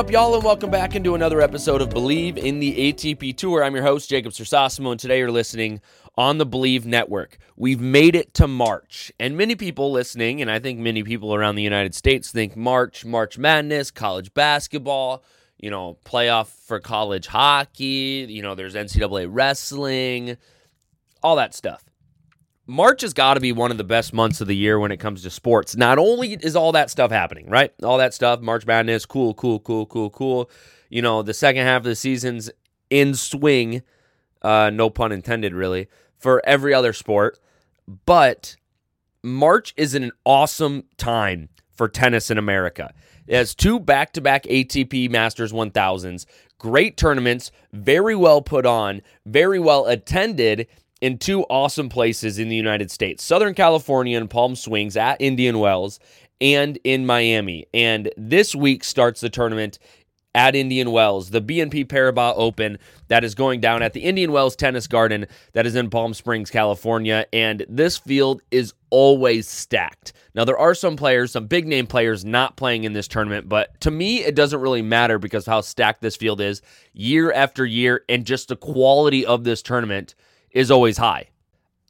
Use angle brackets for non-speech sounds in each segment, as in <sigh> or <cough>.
Up, y'all, and welcome back into another episode of Bleav in the ATP Tour. I'm your host, Jacob Sersosimo, and today you're listening on the Bleav Network. We've made it to March, and many people listening, and I think many people around the United States think March, March Madness, college basketball, you know, playoff for college hockey, you know, there's NCAA wrestling, all that stuff. March has got to be one of the best months of the year when it comes to sports. Not only is all that stuff happening, right? All that stuff, March Madness, cool, cool, cool, cool, cool. You know, the second half of the season's in swing, uh, no pun intended, really, for every other sport. But March is an awesome time for tennis in America. It has two back to back ATP Masters 1000s, great tournaments, very well put on, very well attended, in two awesome places in the United States Southern California and Palm Springs at Indian Wells and in Miami. And this week starts the tournament at Indian Wells, the BNP Paribas Open that is going down at the Indian Wells Tennis Garden that is in Palm Springs, California. And this field is always stacked. Now, there are some players, some big name players not playing in this tournament, but to me, it doesn't really matter because how stacked this field is year after year and just the quality of this tournament is always high.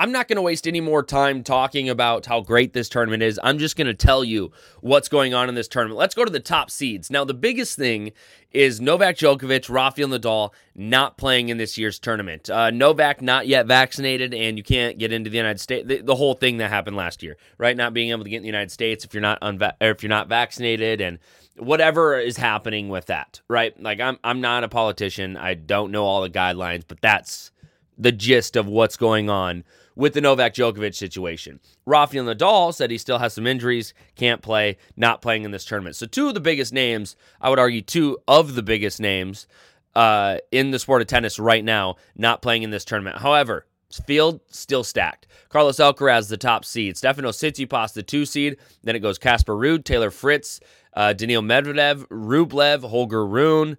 I'm not going to waste any more time talking about how great this tournament is. I'm just going to tell you what's going on in this tournament. Let's go to the top seeds. Now, the biggest thing is Novak Djokovic, Rafael Nadal not playing in this year's tournament. Uh, Novak not yet vaccinated, and you can't get into the United States. The, the, whole thing that happened last year, right? Not being able to get in the United States if you're not unva- if you're not vaccinated, and whatever is happening with that, right? Like I'm I'm not a politician. I don't know all the guidelines, but that's the gist of what's going on with the Novak Djokovic situation. Rafael Nadal said he still has some injuries, can't play, not playing in this tournament. So, two of the biggest names, I would argue, two of the biggest names uh, in the sport of tennis right now, not playing in this tournament. However, field still stacked. Carlos Alcaraz, the top seed. Stefano Tsitsipas, the two seed. Then it goes Casper Ruud, Taylor Fritz, uh, Daniil Medvedev, Rublev, Holger Rune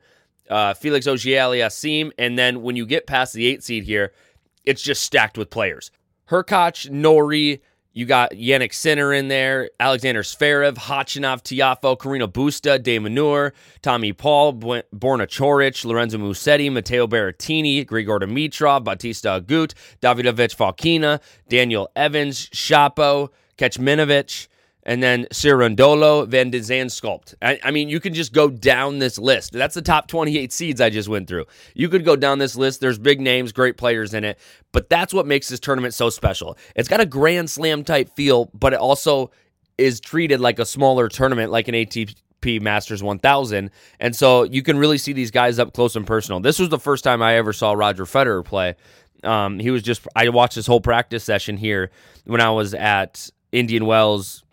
uh, Felix Auger-Aliassime, and then when you get past the eight seed here, it's just stacked with players. Hurkacz, Norrie, you got Jannik Sinner in there, Alexander Zverev, Khachanov, Tiafoe, Carreño Busta, De Minaur, Tommy Paul, Borna Coric, Lorenzo Musetti, Matteo Berrettini, Grigor Dimitrov, Bautista Agut, Davidovich Fokina, Daniel Evans, Shapo, Kecmanovic, and then Cerundolo, Van de Zandschulp. I, I, mean, you can just go down this list. That's the top 28 seeds I just went through. You could go down this list. There's big names, great players in it, but that's what makes this tournament so special. It's got a Grand Slam type feel, but it also is treated like a smaller tournament, like an ATP Masters 1000. And so you can really see these guys up close and personal. This was the first time I ever saw Roger Federer play. Um, he was just, I watched his whole practice session here when I was at Indian Wells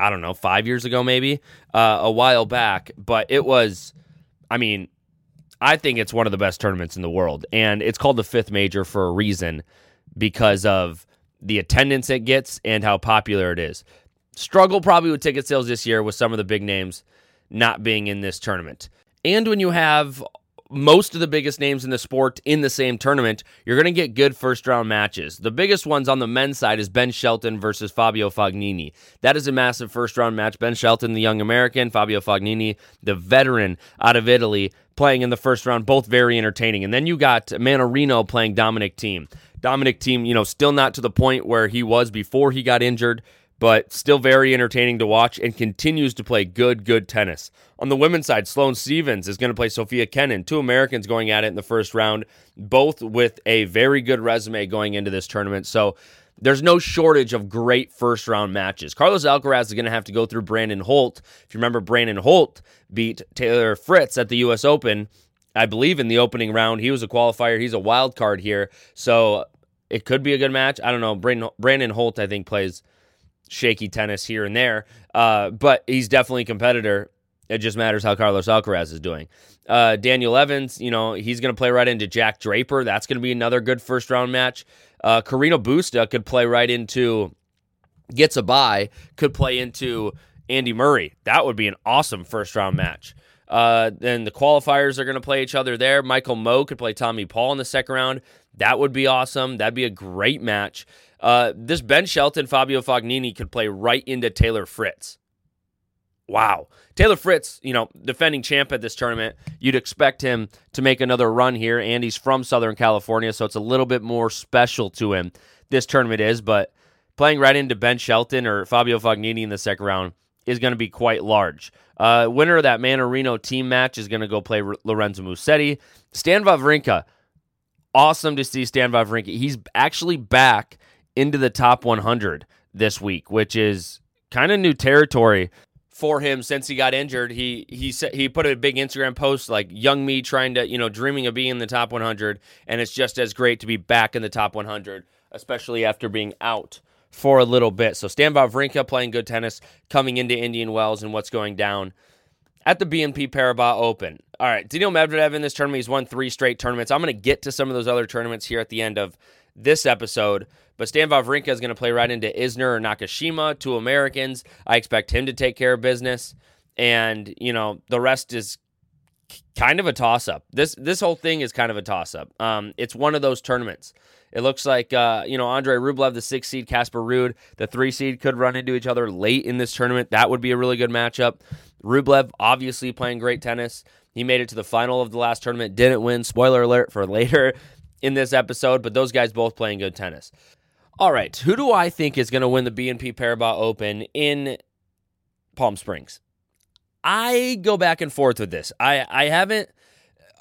I don't know, five years ago, maybe uh, a while back. But it was, I mean, I think it's one of the best tournaments in the world. And it's called the fifth major for a reason because of the attendance it gets and how popular it is. Struggle probably with ticket sales this year with some of the big names not being in this tournament. And when you have most of the biggest names in the sport in the same tournament, you're going to get good first round matches. The biggest ones on the men's side is Ben Shelton versus Fabio Fognini. That is a massive first round match. Ben Shelton, the young American, Fabio Fognini, the veteran out of Italy, playing in the first round, both very entertaining. And then you got Mannarino playing Dominic Thiem. Dominic Thiem, you know, still not to the point where he was before he got injured but still very entertaining to watch and continues to play good, good tennis. On the women's side, Sloane Stevens is going to play Sofia Kenin, two Americans going at it in the first round, both with a very good resume going into this tournament. So there's no shortage of great first round matches. Carlos Alcaraz is going to have to go through Brandon Holt. If you remember, Brandon Holt beat Taylor Fritz at the U.S. Open. I believe in the opening round. He was a qualifier. He's a wild card here. So it could be a good match. I don't know. Brandon, Brandon Holt, I think, plays shaky tennis here and there. Uh, but he's definitely a competitor. It just matters how Carlos Alcaraz is doing. Uh, Daniel Evans, you know, he's going to play right into Jack Draper. That's going to be another good first round match. Uh, Busta could play right into gets a bye could play into Andy Murray. That would be an awesome first round match. Uh, then the qualifiers are going to play each other there. Michael Mmoh could play Tommy Paul in the second round. That would be awesome. That'd be a great match. Uh, this Ben Shelton, Fabio Fognini could play right into Taylor Fritz. Wow. Taylor Fritz, you know, defending champ at this tournament, you'd expect him to make another run here. And he's from Southern California, so it's a little bit more special to him. This tournament is, but playing right into Ben Shelton or Fabio Fognini in the second round is going to be quite large. Uh, winner of that Mannarino Thiem match is going to go play R- Lorenzo Musetti. Stan Wawrinka, awesome to see Stan Wawrinka. He's actually back into the top 100 this week, which is kind of new territory for him since he got injured. He he said he put a big Instagram post like young me trying to, you know, dreaming of being in the top 100 and it's just as great to be back in the top 100, especially after being out for a little bit. So Stan Wawrinka playing good tennis coming into Indian Wells and what's going down at the BNP Paribas Open. All right, Daniil Medvedev in this tournament, he's won three straight tournaments. I'm going to get to some of those other tournaments here at the end of this episode. But Stan Wawrinka is going to play right into Isner or Nakashima, two Americans. I expect him to take care of business. And, you know, the rest is kind of a toss up. This this whole thing is kind of a toss up. Um, it's one of those tournaments. It looks like uh, you know Andre Rublev, the six seed, Casper Ruud, the three seed, could run into each other late in this tournament. That would be a really good matchup. Rublev obviously playing great tennis. He made it to the final of the last tournament, didn't win. Spoiler alert for later <laughs> in this episode, but those guys both playing good tennis. All right, who do I think is going to win the BNP Paribas Open in Palm Springs? I go back and forth with this. I I haven't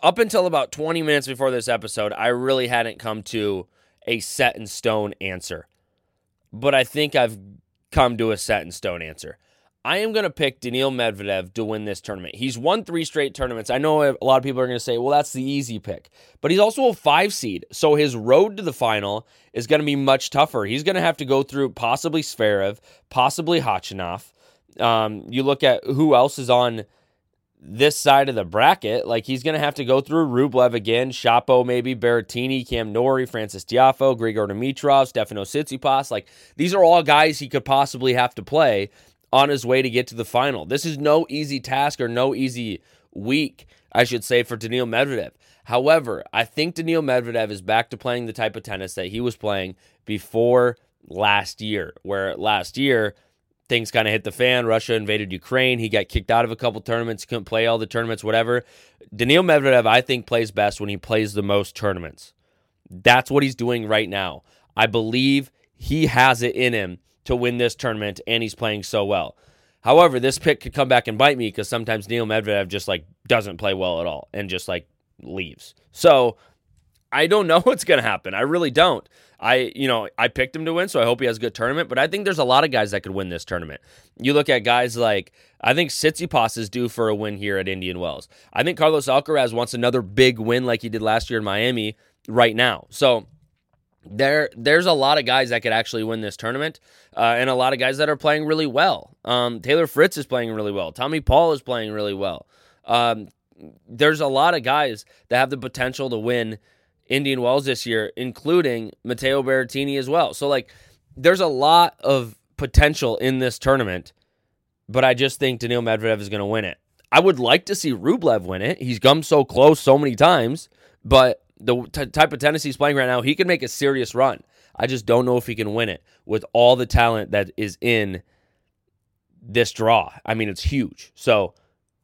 up until about 20 minutes before this episode, I really hadn't come to a set in stone answer. But I think I've come to a set in stone answer. I am going to pick Daniil Medvedev to win this tournament. He's won three straight tournaments. I know a lot of people are going to say, well, that's the easy pick. But he's also a five seed. So his road to the final is going to be much tougher. He's going to have to go through possibly Zverev, possibly Khachanov. Um, you look at who else is on this side of the bracket. Like he's going to have to go through Rublev again, Shapo maybe, Berrettini, Cam Norrie, Frances Tiafoe, Grigor Dimitrov, Stefano Tsitsipas. Like these are all guys he could possibly have to play on his way to get to the final. This is no easy task or no easy week, I should say, for Daniil Medvedev. However, I think Daniil Medvedev is back to playing the type of tennis that he was playing before last year, where last year things kind of hit the fan. Russia invaded Ukraine. He got kicked out of a couple tournaments, couldn't play all the tournaments, whatever. Daniil Medvedev, I think, plays best when he plays the most tournaments. That's what he's doing right now. I believe he has it in him to win this tournament, and he's playing so well. However, this pick could come back and bite me because sometimes Neil Medvedev just like doesn't play well at all and just like leaves. So I don't <laughs> know what's going to happen. I really don't. I, you know, I picked him to win, so I hope he has a good tournament. But I think there's a lot of guys that could win this tournament. You look at guys like I think Tsitsipas is due for a win here at Indian Wells. I think Carlos Alcaraz wants another big win like he did last year in Miami right now. So there there's a lot of guys that could actually win this tournament uh, and a lot of guys that are playing really well. Um, taylor fritz is playing really well. Tommy paul is playing really well. Um, there's a lot of guys that have the potential to win indian wells this year including matteo berrettini as well. So like there's a lot of potential in this tournament but i just think daniil medvedev is going to win it. I would like to see rublev win it. He's come so close so many times but the t- type of tennis he's playing right now, he can make a serious run. I just don't know if he can win it with all the talent that is in this draw. I mean, it's huge. So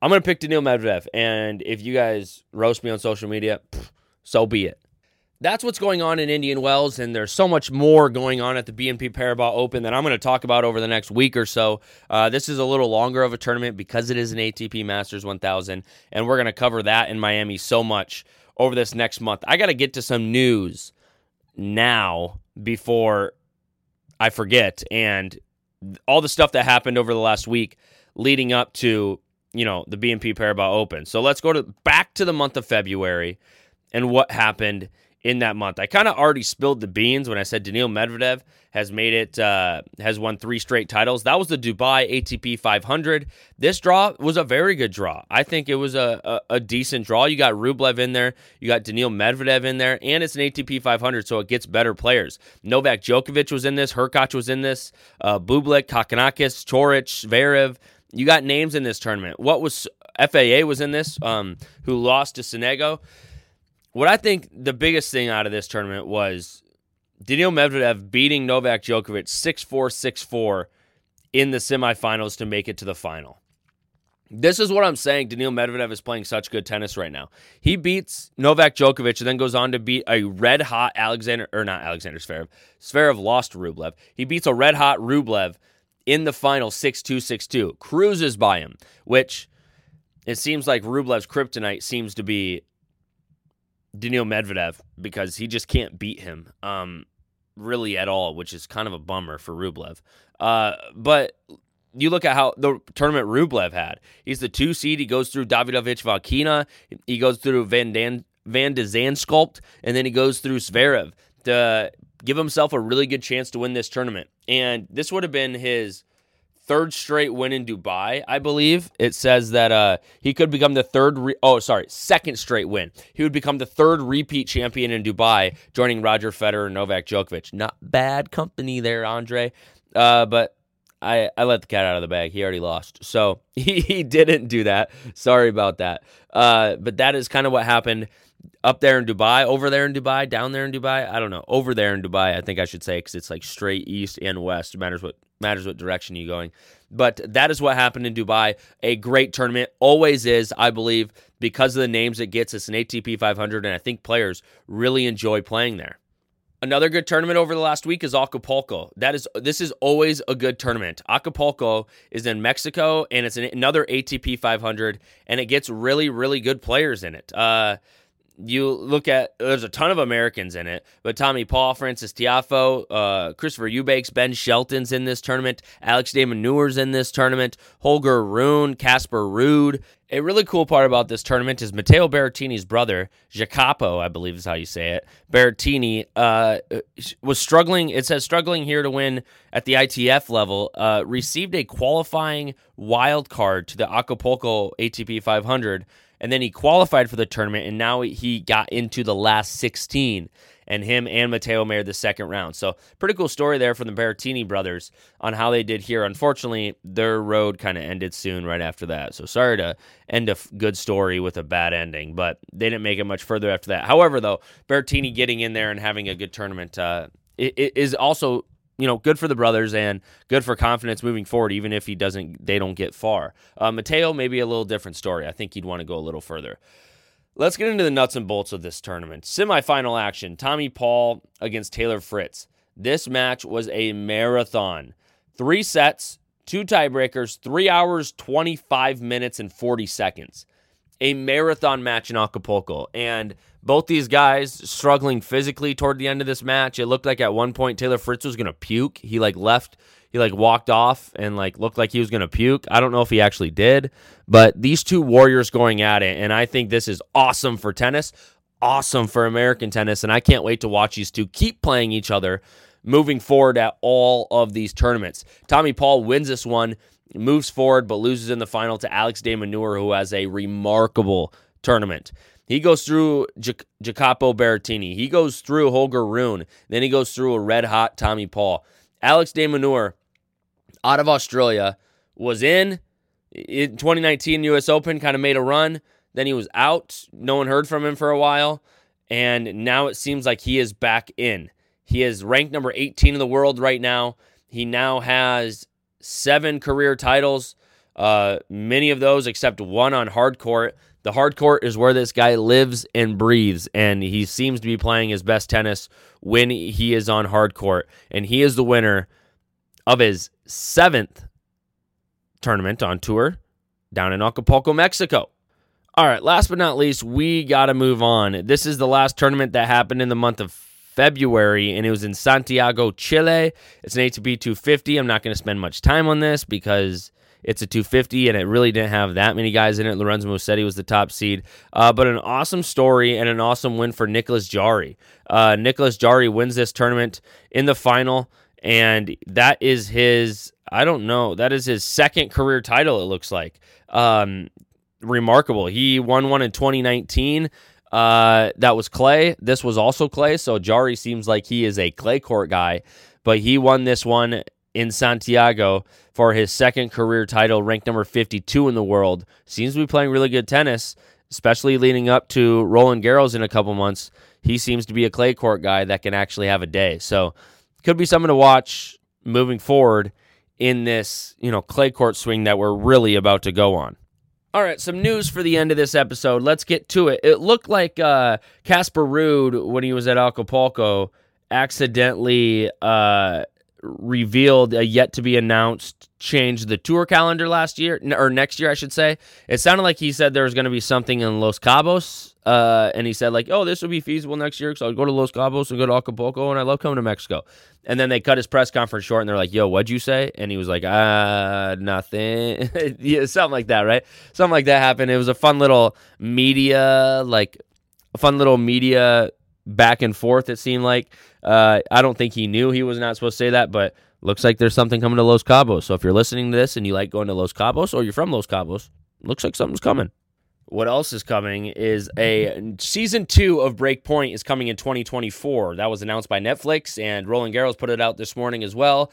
I'm going to pick Daniil Medvedev. And if you guys roast me on social media, pff, so be it. That's what's going on in Indian Wells, and there's so much more going on at the BNP Paribas Open that I'm going to talk about over the next week or so. Uh, this is a little longer of a tournament because it is an ATP Masters 1000, and we're going to cover that in Miami so much over this next month. I got to get to some news now before I forget. And all the stuff that happened over the last week leading up to, you know, the BNP Paribas Open. So let's go to back to the month of February and what happened in that month. I kind of already spilled the beans when I said Daniil Medvedev has made it, uh, has won three straight titles. That was the Dubai ATP 500. This draw was a very good draw. I think it was a, a, a decent draw. You got Rublev in there, you got Daniil Medvedev in there, and it's an ATP 500, so it gets better players. Novak Djokovic was in this, Hurkacz was in this, uh, Bublik, Kokkinakis, Coric, Zverev. You got names in this tournament. What was FAA was in this, um, who lost to Sonego. What I think the biggest thing out of this tournament was Daniil Medvedev beating Novak Djokovic 6 4 6 4 in the semifinals to make it to the final. This is what I'm saying. Daniil Medvedev is playing such good tennis right now. He beats Novak Djokovic and then goes on to beat a red hot Alexander, or not Alexander Zverev. Zverev lost to Rublev. He beats a red hot Rublev in the final 6 2 6 2. Cruises by him, which it seems like Rublev's kryptonite seems to be Daniil Medvedev because he just can't beat him um, really at all, which is kind of a bummer for Rublev. Uh, but you look at how the tournament Rublev had. He's the two seed. He goes through Davidovich Fokina. He goes through Van, Dan, Van de Zandschulp, and then he goes through Zverev to give himself a really good chance to win this tournament. And this would have been his – third straight win in Dubai, I believe. It says that uh, he could become the third, re- oh, sorry, second straight win. He would become the third repeat champion in Dubai, joining Roger Federer and Novak Djokovic. Not bad company there, Andre. Uh, but I, I let the cat out of the bag. He already lost. So <laughs> he, he didn't do that. Sorry about that. Uh, but that is kind of what happened up there in Dubai, over there in Dubai, down there in Dubai. I don't know. Over there in Dubai, I think I should say, because it's like straight east and west. It matters what matters what direction you're going. But that is what happened in Dubai. A great tournament, always is, I believe, because of the names it gets. It's an ATP 500, and I think players really enjoy playing there. Another good tournament over the last week is Acapulco. That is this is always a good tournament. Acapulco is in Mexico, and it's an, another ATP 500, and it gets really, really good players in it. Uh, you look at there's a ton of Americans in it, but Tommy Paul, Frances Tiafoe, uh, Christopher Eubanks, Ben Shelton's in this tournament, Alex de Minaur's in this tournament, Holger Rune, Casper Ruud. A really cool part about this tournament is Matteo Berrettini's brother, Jacopo, I believe is how you say it. Berrettini uh, was struggling. It says struggling here to win at the ITF level. Uh, received a qualifying wild card to the Acapulco ATP 500 and then he qualified for the tournament, and now he got into the last 16. And him and Matteo made the second round. So, pretty cool story there from the Berrettini brothers on how they did here. Unfortunately, their road kind of ended soon right after that. So, sorry to end a good story with a bad ending, but they didn't make it much further after that. However, though, Berrettini getting in there and having a good tournament uh, also you know, good for the brothers and good for confidence moving forward, even if he doesn't, they don't get far. Uh, Matteo, maybe a little different story. I think he'd want to go a little further. Let's get into the nuts and bolts of this tournament. Semifinal action Tommy Paul against Taylor Fritz. This match was a marathon. Three sets, two tiebreakers, three hours, 25 minutes, and 40 seconds. A marathon match in Acapulco. And both these guys struggling physically toward the end of this match. It looked like at one point Taylor Fritz was gonna puke. He like left, he like walked off and like looked like he was gonna puke. I don't know if he actually did, but these two warriors going at it, and I think this is awesome for tennis, awesome for American tennis, and I can't wait to watch these two keep playing each other moving forward at all of these tournaments. Tommy Paul wins this one, moves forward, but loses in the final to Alex de Minaur, who has a remarkable tournament. He goes through Jacopo Berrettini. He goes through Holger Rune. Then he goes through a red hot Tommy Paul. Alex de Minaur out of Australia was in in 2019 US Open, kind of made a run. Then he was out. No one heard from him for a while. And now it seems like he is back in. He is ranked number 18 in the world right now. He now has seven career titles, uh, many of those except one on hard court. The hard court is where this guy lives and breathes, and he seems to be playing his best tennis when he is on hard court. And he is the winner of his seventh tournament on tour down in Acapulco, Mexico. All right, last but not least, we got to move on. This is the last tournament that happened in the month of February, and it was in Santiago, Chile. It's an ATP 250. I'm not going to spend much time on this because It's a 250, and it really didn't have that many guys in it. Lorenzo Musetti was the top seed, uh, but an awesome story and an awesome win for Nicholas Jarry. Uh, Nicholas Jarry wins this tournament in the final, and that is his. I don't know. That is his second career title. It looks like. Um, remarkable. He won one in 2019. Uh, that was clay. This was also clay. So Jarry seems like he is a clay court guy, but he won this one in Santiago for his second career title, ranked number 52 in the world. Seems to be playing really good tennis, especially leading up to Roland Garros in a couple months. He seems to be a clay court guy that can actually have a day. So could be something to watch moving forward in this, you know, clay court swing that we're really about to go on. All right, some news for the end of this episode. Let's get to it. It looked like uh, Casper uh, when he was at Acapulco, accidentally uh, revealed a yet to be announced change the tour calendar last year or next year I should say. It sounded like he said there was going to be something in Los Cabos uh, and he said like, "Oh, this will be feasible next year so I'll go to Los Cabos and go to Acapulco and I love coming to Mexico." And then they cut his press conference short and they're like, "Yo, what'd you say?" And he was like, "Uh, nothing." <laughs> yeah, something like that, right? Something like that happened. It was a fun little media like a fun little media back and forth it seemed like. Uh, I don't think he knew he was not supposed to say that, but looks like there's something coming to Los Cabos. So if you're listening to this and you like going to Los Cabos or you're from Los Cabos, looks like something's coming. What else is coming is a season two of Breakpoint is coming in 2024. That was announced by Netflix, and Roland Garros put it out this morning as well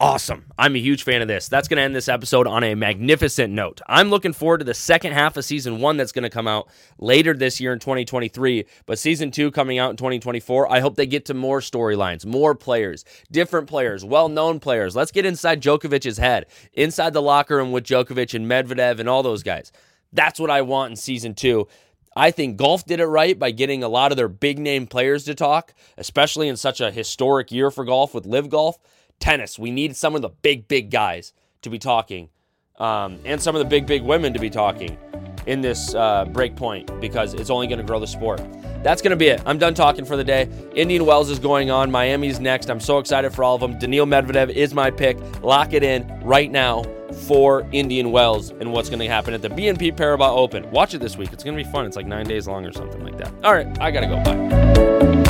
awesome. I'm a huge fan of this. That's going to end this episode on a magnificent note. I'm looking forward to the second half of season one that's going to come out later this year in 2023, but season two coming out in 2024. I hope they get to more storylines, more players, different players, well known players. Let's get inside Djokovic's head, inside the locker room with Djokovic and Medvedev and all those guys. That's what I want in season two. I think golf did it right by getting a lot of their big name players to talk, especially in such a historic year for golf with LIV Golf tennis. We need some of the big, big guys to be talking, um, and some of the big, big women to be talking in this uh, break point because it's only going to grow the sport. That's going to be it. I'm done talking for the day. Indian Wells is going on. Miami's next. I'm so excited for all of them. Daniil Medvedev is my pick. Lock it in right now for Indian Wells and what's going to happen at the BNP Paribas Open. Watch it this week. It's going to be fun. It's like nine days long or something like that. All right, I got to go. Bye.